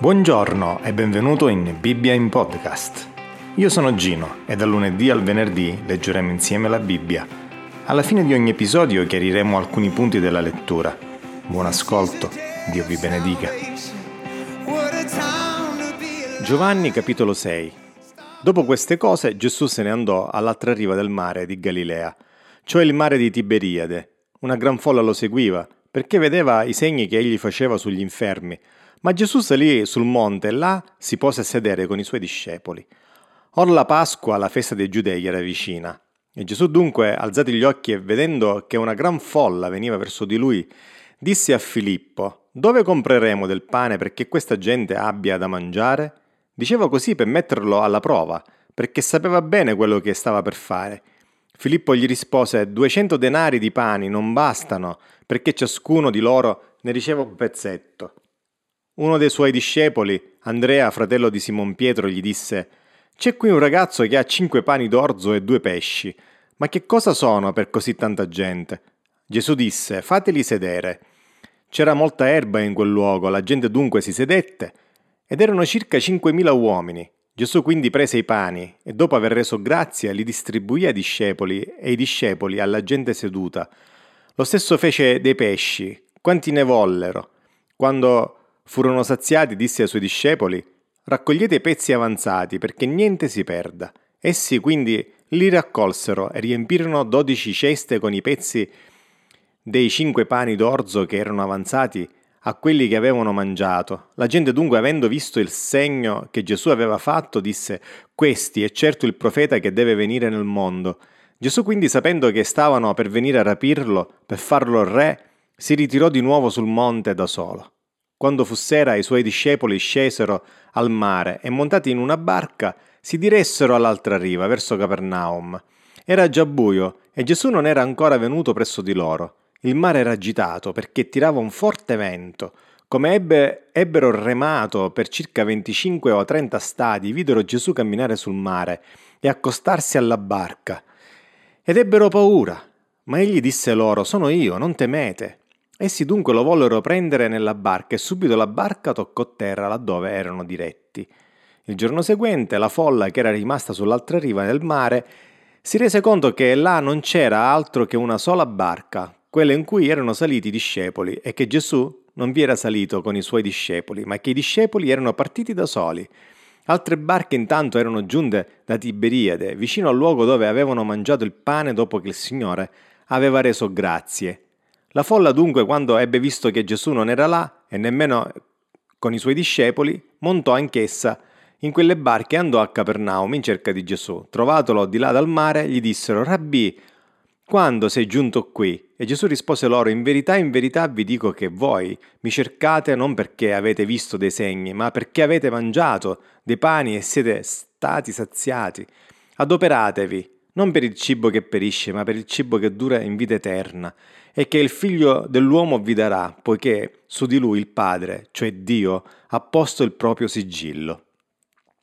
Buongiorno e benvenuto in Bibbia in Podcast. Io sono Gino e dal lunedì al venerdì leggeremo insieme la Bibbia. Alla fine di ogni episodio chiariremo alcuni punti della lettura. Buon ascolto, Dio vi benedica. Giovanni capitolo 6 Dopo queste cose Gesù se ne andò all'altra riva del mare di Galilea, cioè il mare di Tiberiade. Una gran folla lo seguiva, perché vedeva i segni che egli faceva sugli infermi ma Gesù salì sul monte e là si pose a sedere con i suoi discepoli. Or la Pasqua, la festa dei Giudei, era vicina. E Gesù dunque, alzati gli occhi e vedendo che una gran folla veniva verso di lui, disse a Filippo, Dove compreremo del pane perché questa gente abbia da mangiare? Diceva così per metterlo alla prova, perché sapeva bene quello che stava per fare. Filippo gli rispose, Duecento denari di pani non bastano, perché ciascuno di loro ne riceva un pezzetto. Uno dei suoi discepoli, Andrea, fratello di Simon Pietro, gli disse C'è qui un ragazzo che ha cinque pani d'orzo e due pesci. Ma che cosa sono per così tanta gente? Gesù disse Fateli sedere. C'era molta erba in quel luogo, la gente dunque si sedette, ed erano circa cinquemila uomini. Gesù quindi prese i pani e dopo aver reso grazia li distribuì ai discepoli e i discepoli alla gente seduta. Lo stesso fece dei pesci, quanti ne vollero. Quando furono saziati, disse ai suoi discepoli, raccogliete i pezzi avanzati perché niente si perda. Essi quindi li raccolsero e riempirono dodici ceste con i pezzi dei cinque pani d'orzo che erano avanzati a quelli che avevano mangiato. La gente dunque, avendo visto il segno che Gesù aveva fatto, disse, Questi è certo il profeta che deve venire nel mondo. Gesù quindi, sapendo che stavano per venire a rapirlo, per farlo re, si ritirò di nuovo sul monte da solo. Quando fu sera i suoi discepoli scesero al mare e montati in una barca si diressero all'altra riva, verso Capernaum. Era già buio e Gesù non era ancora venuto presso di loro. Il mare era agitato perché tirava un forte vento. Come ebbe, ebbero remato per circa 25 o 30 stadi, videro Gesù camminare sul mare e accostarsi alla barca. Ed ebbero paura. Ma egli disse loro, sono io, non temete. Essi dunque lo vollero prendere nella barca e subito la barca toccò terra laddove erano diretti. Il giorno seguente la folla che era rimasta sull'altra riva del mare si rese conto che là non c'era altro che una sola barca, quella in cui erano saliti i discepoli, e che Gesù non vi era salito con i suoi discepoli, ma che i discepoli erano partiti da soli. Altre barche intanto erano giunte da Tiberiade, vicino al luogo dove avevano mangiato il pane dopo che il Signore aveva reso grazie. La folla dunque, quando ebbe visto che Gesù non era là, e nemmeno con i suoi discepoli, montò anch'essa in quelle barche e andò a Capernaum in cerca di Gesù. Trovatolo di là dal mare, gli dissero, Rabbi, quando sei giunto qui? E Gesù rispose loro, In verità, in verità vi dico che voi mi cercate non perché avete visto dei segni, ma perché avete mangiato dei pani e siete stati saziati. Adoperatevi non per il cibo che perisce, ma per il cibo che dura in vita eterna, e che il figlio dell'uomo vi darà, poiché su di lui il Padre, cioè Dio, ha posto il proprio sigillo.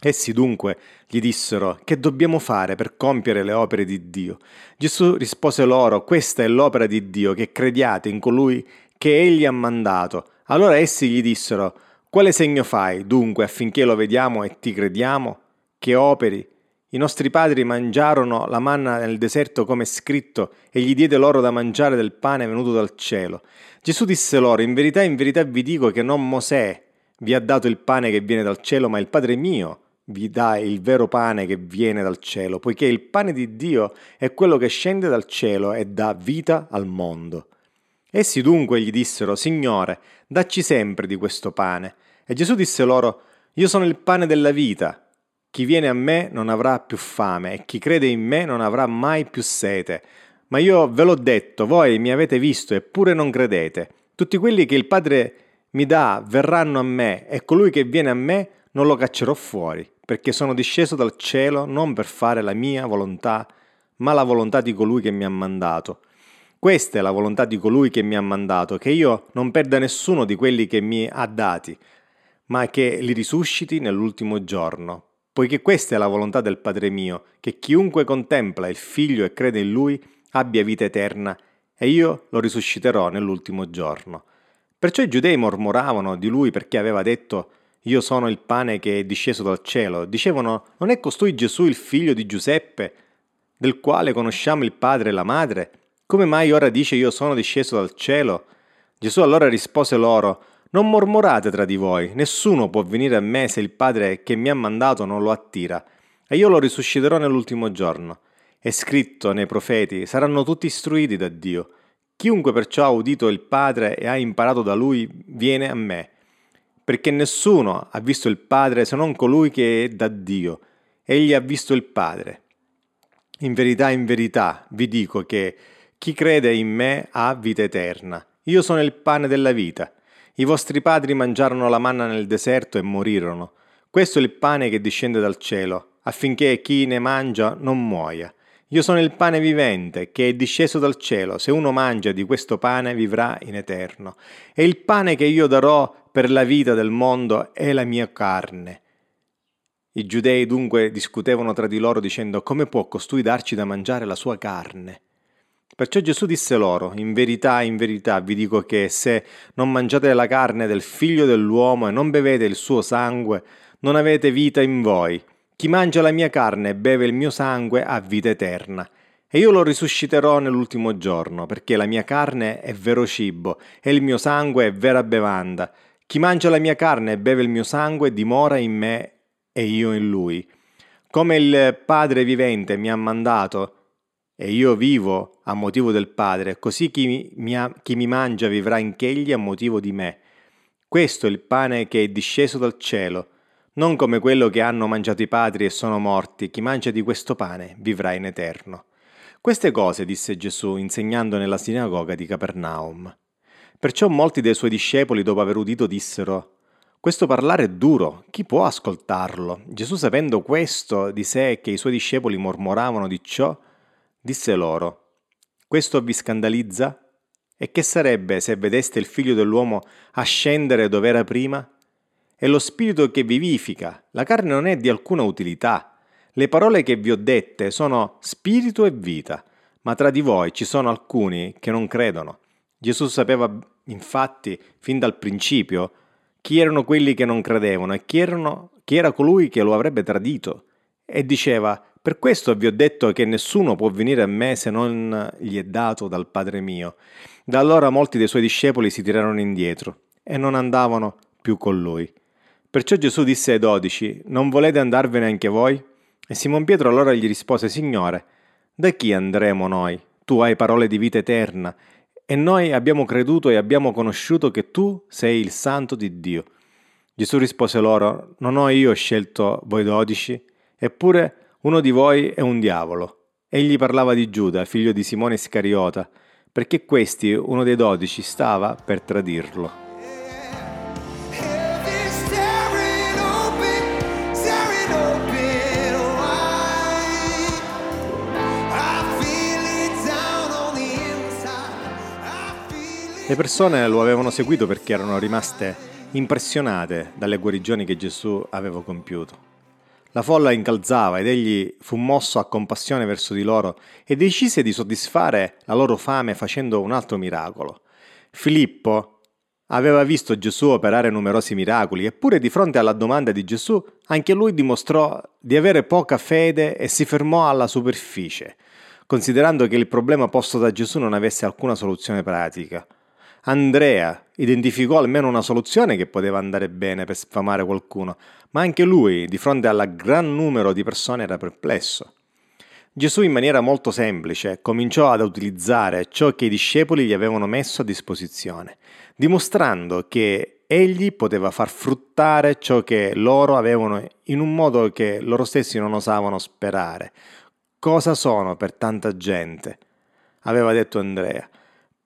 Essi dunque gli dissero, che dobbiamo fare per compiere le opere di Dio? Gesù rispose loro, questa è l'opera di Dio, che crediate in colui che egli ha mandato. Allora essi gli dissero, quale segno fai dunque affinché lo vediamo e ti crediamo? Che operi? I nostri padri mangiarono la manna nel deserto come è scritto, e gli diede loro da mangiare del pane venuto dal cielo. Gesù disse loro, in verità, in verità vi dico che non Mosè vi ha dato il pane che viene dal cielo, ma il Padre mio vi dà il vero pane che viene dal cielo, poiché il pane di Dio è quello che scende dal cielo e dà vita al mondo. Essi dunque gli dissero, Signore, dacci sempre di questo pane. E Gesù disse loro, Io sono il pane della vita. Chi viene a me non avrà più fame e chi crede in me non avrà mai più sete. Ma io ve l'ho detto, voi mi avete visto eppure non credete. Tutti quelli che il Padre mi dà verranno a me e colui che viene a me non lo caccerò fuori, perché sono disceso dal cielo non per fare la mia volontà, ma la volontà di colui che mi ha mandato. Questa è la volontà di colui che mi ha mandato, che io non perda nessuno di quelli che mi ha dati, ma che li risusciti nell'ultimo giorno poiché questa è la volontà del Padre mio, che chiunque contempla il Figlio e crede in Lui abbia vita eterna, e io lo risusciterò nell'ultimo giorno. Perciò i giudei mormoravano di lui perché aveva detto io sono il pane che è disceso dal cielo. Dicevano, non è costui Gesù il figlio di Giuseppe, del quale conosciamo il padre e la madre? Come mai ora dice io sono disceso dal cielo? Gesù allora rispose loro, non mormorate tra di voi, nessuno può venire a me se il Padre che mi ha mandato non lo attira, e io lo risusciterò nell'ultimo giorno. È scritto nei profeti, saranno tutti istruiti da Dio. Chiunque perciò ha udito il Padre e ha imparato da lui, viene a me, perché nessuno ha visto il Padre se non colui che è da Dio. Egli ha visto il Padre. In verità, in verità, vi dico che chi crede in me ha vita eterna. Io sono il pane della vita. I vostri padri mangiarono la manna nel deserto e morirono. Questo è il pane che discende dal cielo, affinché chi ne mangia non muoia. Io sono il pane vivente che è disceso dal cielo. Se uno mangia di questo pane vivrà in eterno. E il pane che io darò per la vita del mondo è la mia carne. I giudei dunque discutevano tra di loro dicendo come può costui darci da mangiare la sua carne? Perciò Gesù disse loro, in verità, in verità vi dico che se non mangiate la carne del figlio dell'uomo e non bevete il suo sangue, non avete vita in voi. Chi mangia la mia carne e beve il mio sangue ha vita eterna. E io lo risusciterò nell'ultimo giorno, perché la mia carne è vero cibo e il mio sangue è vera bevanda. Chi mangia la mia carne e beve il mio sangue dimora in me e io in lui. Come il Padre vivente mi ha mandato, e io vivo a motivo del Padre, così chi mi, ha, chi mi mangia vivrà anch'egli a motivo di me. Questo è il pane che è disceso dal cielo, non come quello che hanno mangiato i padri e sono morti, chi mangia di questo pane vivrà in eterno. Queste cose disse Gesù insegnando nella sinagoga di Capernaum. Perciò molti dei suoi discepoli, dopo aver udito, dissero questo parlare è duro, chi può ascoltarlo? Gesù, sapendo questo di sé e che i suoi discepoli mormoravano di ciò, disse loro, Questo vi scandalizza? E che sarebbe se vedeste il figlio dell'uomo ascendere dove era prima? È lo spirito che vivifica, la carne non è di alcuna utilità. Le parole che vi ho dette sono spirito e vita, ma tra di voi ci sono alcuni che non credono. Gesù sapeva infatti fin dal principio chi erano quelli che non credevano e chi, erano, chi era colui che lo avrebbe tradito. E diceva, per questo vi ho detto che nessuno può venire a me se non gli è dato dal Padre mio. Da allora molti dei suoi discepoli si tirarono indietro e non andavano più con lui. Perciò Gesù disse ai dodici, Non volete andarvene anche voi? E Simon Pietro allora gli rispose, Signore, da chi andremo noi? Tu hai parole di vita eterna, e noi abbiamo creduto e abbiamo conosciuto che tu sei il santo di Dio. Gesù rispose loro, Non ho io scelto voi dodici? Eppure uno di voi è un diavolo. Egli parlava di Giuda, figlio di Simone Iscariota, perché questi, uno dei dodici, stava per tradirlo. Le persone lo avevano seguito perché erano rimaste impressionate dalle guarigioni che Gesù aveva compiuto. La folla incalzava ed egli fu mosso a compassione verso di loro e decise di soddisfare la loro fame facendo un altro miracolo. Filippo aveva visto Gesù operare numerosi miracoli, eppure di fronte alla domanda di Gesù anche lui dimostrò di avere poca fede e si fermò alla superficie, considerando che il problema posto da Gesù non avesse alcuna soluzione pratica. Andrea identificò almeno una soluzione che poteva andare bene per sfamare qualcuno, ma anche lui, di fronte al gran numero di persone, era perplesso. Gesù in maniera molto semplice cominciò ad utilizzare ciò che i discepoli gli avevano messo a disposizione, dimostrando che egli poteva far fruttare ciò che loro avevano in un modo che loro stessi non osavano sperare. Cosa sono per tanta gente? aveva detto Andrea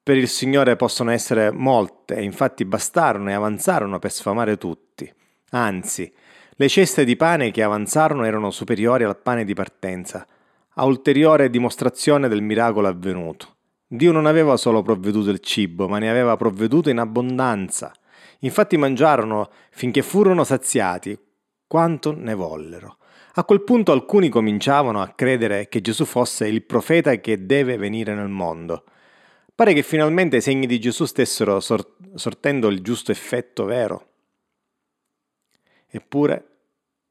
per il Signore possono essere molte, infatti bastarono e avanzarono per sfamare tutti. Anzi, le ceste di pane che avanzarono erano superiori al pane di partenza, a ulteriore dimostrazione del miracolo avvenuto. Dio non aveva solo provveduto il cibo, ma ne aveva provveduto in abbondanza. Infatti mangiarono finché furono saziati, quanto ne vollero. A quel punto alcuni cominciavano a credere che Gesù fosse il profeta che deve venire nel mondo. Pare che finalmente i segni di Gesù stessero sor- sortendo il giusto effetto vero. Eppure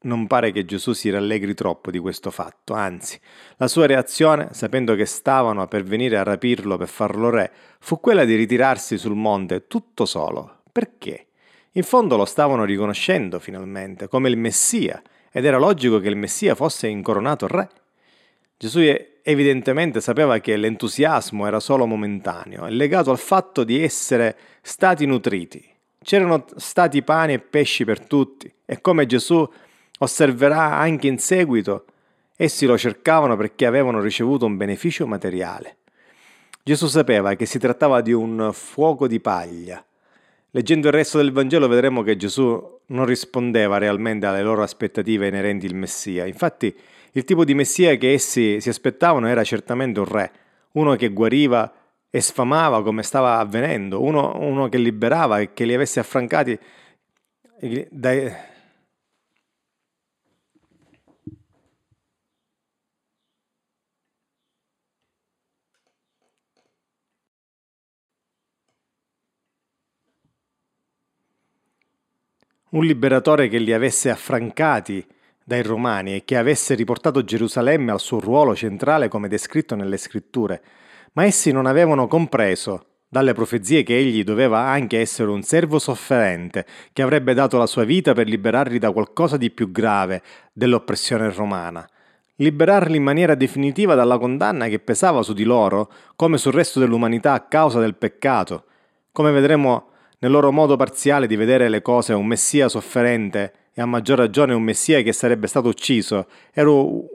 non pare che Gesù si rallegri troppo di questo fatto, anzi, la sua reazione, sapendo che stavano per venire a rapirlo per farlo re, fu quella di ritirarsi sul monte tutto solo. Perché? In fondo lo stavano riconoscendo finalmente come il Messia ed era logico che il Messia fosse incoronato re. Gesù evidentemente sapeva che l'entusiasmo era solo momentaneo e legato al fatto di essere stati nutriti. C'erano stati pani e pesci per tutti e come Gesù osserverà anche in seguito, essi lo cercavano perché avevano ricevuto un beneficio materiale. Gesù sapeva che si trattava di un fuoco di paglia. Leggendo il resto del Vangelo vedremo che Gesù non rispondeva realmente alle loro aspettative inerenti al Messia. Infatti il tipo di Messia che essi si aspettavano era certamente un re, uno che guariva e sfamava come stava avvenendo, uno, uno che liberava e che li avesse affrancati dai, un liberatore che li avesse affrancati dai romani e che avesse riportato Gerusalemme al suo ruolo centrale come descritto nelle scritture, ma essi non avevano compreso dalle profezie che egli doveva anche essere un servo sofferente, che avrebbe dato la sua vita per liberarli da qualcosa di più grave dell'oppressione romana, liberarli in maniera definitiva dalla condanna che pesava su di loro, come sul resto dell'umanità a causa del peccato. Come vedremo nel loro modo parziale di vedere le cose un messia sofferente e a maggior ragione un messia che sarebbe stato ucciso era,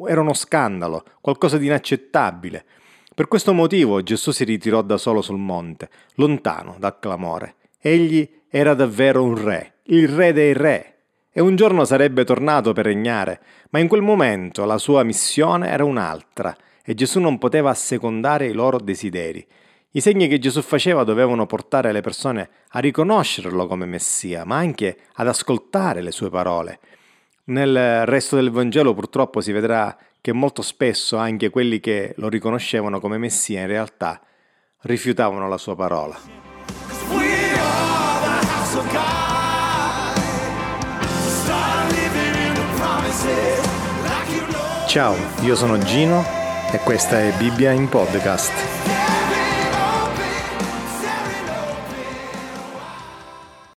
era uno scandalo, qualcosa di inaccettabile. Per questo motivo Gesù si ritirò da solo sul monte, lontano dal clamore. Egli era davvero un re, il re dei re, e un giorno sarebbe tornato per regnare, ma in quel momento la sua missione era un'altra, e Gesù non poteva assecondare i loro desideri. I segni che Gesù faceva dovevano portare le persone a riconoscerlo come Messia, ma anche ad ascoltare le sue parole. Nel resto del Vangelo purtroppo si vedrà che molto spesso anche quelli che lo riconoscevano come Messia in realtà rifiutavano la sua parola. Ciao, io sono Gino e questa è Bibbia in podcast.